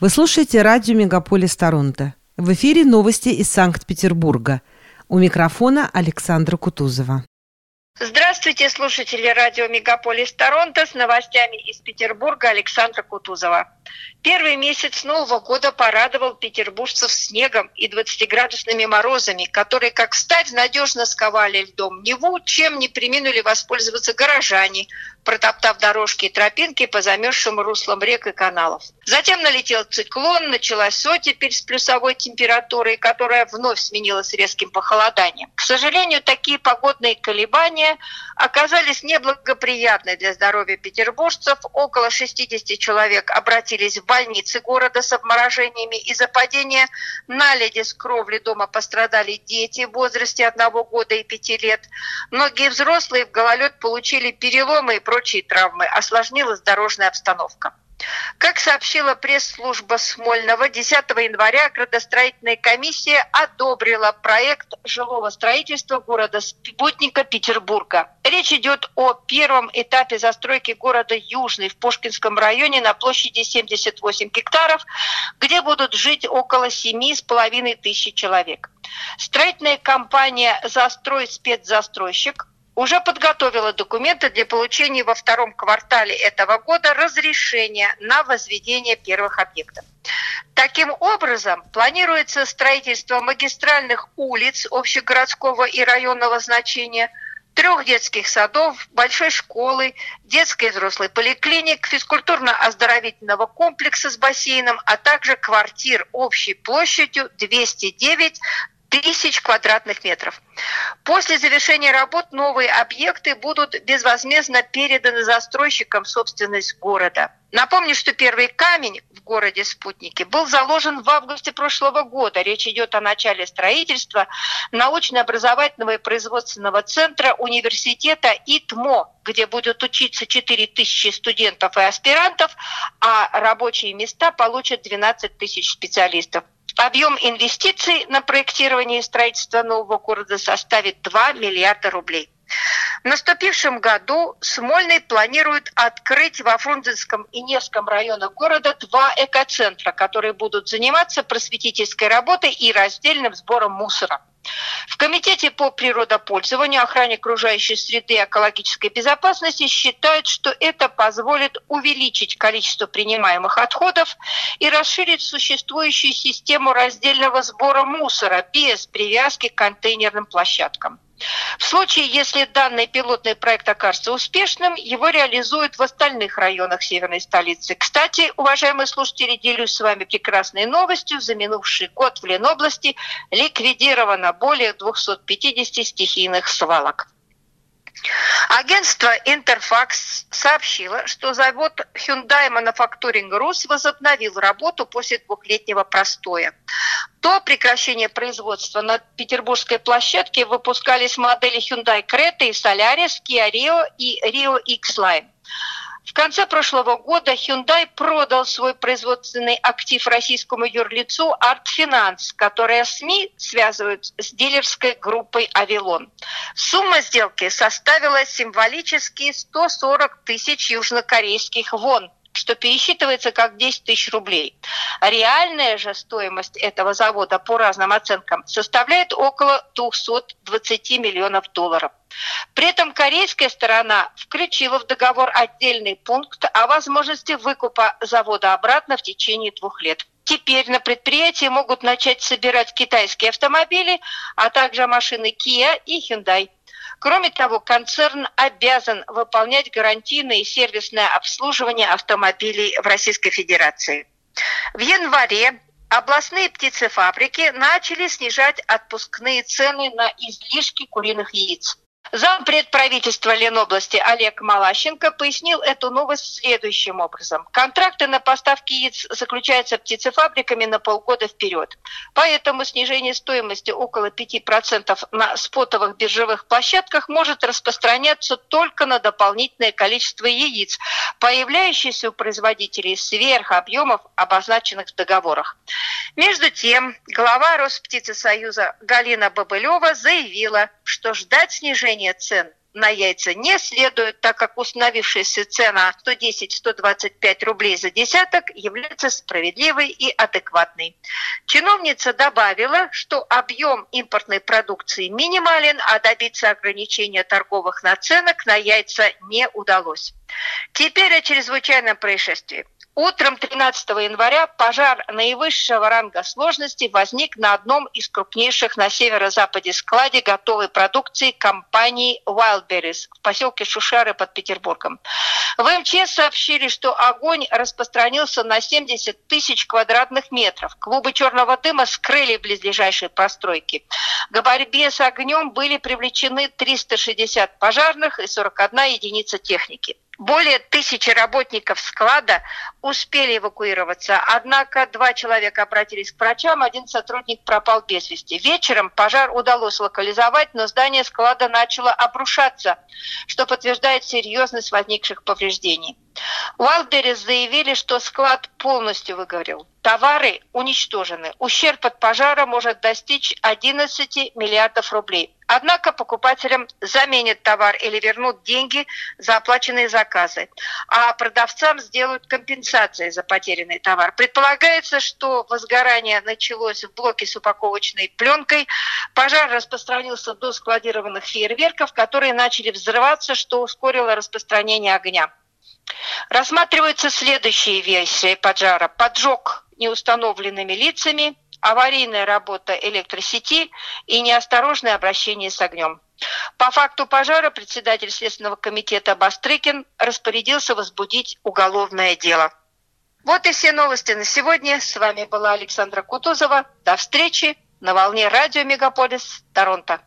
Вы слушаете радио «Мегаполис Торонто». В эфире новости из Санкт-Петербурга. У микрофона Александра Кутузова. Здравствуйте, слушатели радио «Мегаполис Торонто» с новостями из Петербурга Александра Кутузова. Первый месяц Нового года порадовал петербуржцев снегом и 20-градусными морозами, которые, как стать, надежно сковали льдом Неву, чем не приминули воспользоваться горожане, протоптав дорожки и тропинки по замерзшим руслам рек и каналов. Затем налетел циклон, началась оттепель с плюсовой температурой, которая вновь сменилась резким похолоданием. К сожалению, такие погодные колебания оказались неблагоприятны для здоровья петербуржцев. Около 60 человек обратились в больницы города с обморожениями. Из-за падения наледи с кровли дома пострадали дети в возрасте одного года и пяти лет. Многие взрослые в гололед получили переломы и прочие травмы. Осложнилась дорожная обстановка. Как сообщила пресс-служба Смольного, 10 января градостроительная комиссия одобрила проект жилого строительства города спутника Петербурга. Речь идет о первом этапе застройки города Южный в Пушкинском районе на площади 78 гектаров, где будут жить около 7,5 тысяч человек. Строительная компания «Застрой спецзастройщик» уже подготовила документы для получения во втором квартале этого года разрешения на возведение первых объектов. Таким образом, планируется строительство магистральных улиц общегородского и районного значения, трех детских садов, большой школы, детской и взрослой поликлиник, физкультурно-оздоровительного комплекса с бассейном, а также квартир общей площадью 209 тысяч квадратных метров. После завершения работ новые объекты будут безвозмездно переданы застройщикам собственность города. Напомню, что первый камень в городе Спутники был заложен в августе прошлого года. Речь идет о начале строительства научно-образовательного и производственного центра университета ИТМО, где будут учиться 4 тысячи студентов и аспирантов, а рабочие места получат 12 тысяч специалистов. Объем инвестиций на проектирование и строительство нового города составит 2 миллиарда рублей. В наступившем году Смольный планирует открыть во Фрунзенском и Невском районах города два экоцентра, которые будут заниматься просветительской работой и раздельным сбором мусора. В Комитете по природопользованию, охране окружающей среды и экологической безопасности считают, что это позволит увеличить количество принимаемых отходов и расширить существующую систему раздельного сбора мусора без привязки к контейнерным площадкам. В случае, если данный пилотный проект окажется успешным, его реализуют в остальных районах северной столицы. Кстати, уважаемые слушатели, делюсь с вами прекрасной новостью. За минувший год в Ленобласти ликвидировано более 250 стихийных свалок. Агентство Интерфакс сообщило, что завод Hyundai Manufacturing Rus возобновил работу после двухлетнего простоя. До прекращения производства на петербургской площадке выпускались модели Hyundai Creta и Solaris, Kia Rio и Rio X-Line. В конце прошлого года Hyundai продал свой производственный актив российскому юрлицу Art Finance, которое СМИ связывают с дилерской группой «Авилон». Сумма сделки составила символические 140 тысяч южнокорейских вон – что пересчитывается как 10 тысяч рублей. Реальная же стоимость этого завода по разным оценкам составляет около 220 миллионов долларов. При этом корейская сторона включила в договор отдельный пункт о возможности выкупа завода обратно в течение двух лет. Теперь на предприятии могут начать собирать китайские автомобили, а также машины Kia и Hyundai. Кроме того, концерн обязан выполнять гарантийное и сервисное обслуживание автомобилей в Российской Федерации. В январе областные птицефабрики начали снижать отпускные цены на излишки куриных яиц. Зампред правительства Ленобласти Олег Малащенко пояснил эту новость следующим образом. Контракты на поставки яиц заключаются птицефабриками на полгода вперед. Поэтому снижение стоимости около 5% на спотовых биржевых площадках может распространяться только на дополнительное количество яиц, появляющиеся у производителей сверх объемов, обозначенных в договорах. Между тем, глава Росптицесоюза Галина Бабылева заявила, что ждать снижения цен на яйца не следует, так как установившаяся цена 110-125 рублей за десяток является справедливой и адекватной. Чиновница добавила, что объем импортной продукции минимален, а добиться ограничения торговых наценок на яйца не удалось. Теперь о чрезвычайном происшествии. Утром 13 января пожар наивысшего ранга сложности возник на одном из крупнейших на северо-западе складе готовой продукции компании Wildberries в поселке Шушары под Петербургом. В МЧС сообщили, что огонь распространился на 70 тысяч квадратных метров. Клубы черного дыма скрыли близлежащие постройки. К борьбе с огнем были привлечены 360 пожарных и 41 единица техники. Более тысячи работников склада успели эвакуироваться, однако два человека обратились к врачам, один сотрудник пропал без вести. Вечером пожар удалось локализовать, но здание склада начало обрушаться, что подтверждает серьезность возникших повреждений. Wildberries заявили, что склад полностью выгорел. Товары уничтожены. Ущерб от пожара может достичь 11 миллиардов рублей. Однако покупателям заменят товар или вернут деньги за оплаченные заказы, а продавцам сделают компенсации за потерянный товар. Предполагается, что возгорание началось в блоке с упаковочной пленкой. Пожар распространился до складированных фейерверков, которые начали взрываться, что ускорило распространение огня. Рассматриваются следующие версии поджара. Поджог неустановленными лицами, аварийная работа электросети и неосторожное обращение с огнем. По факту пожара председатель Следственного комитета Бастрыкин распорядился возбудить уголовное дело. Вот и все новости на сегодня. С вами была Александра Кутузова. До встречи на волне радио «Мегаполис» Торонто.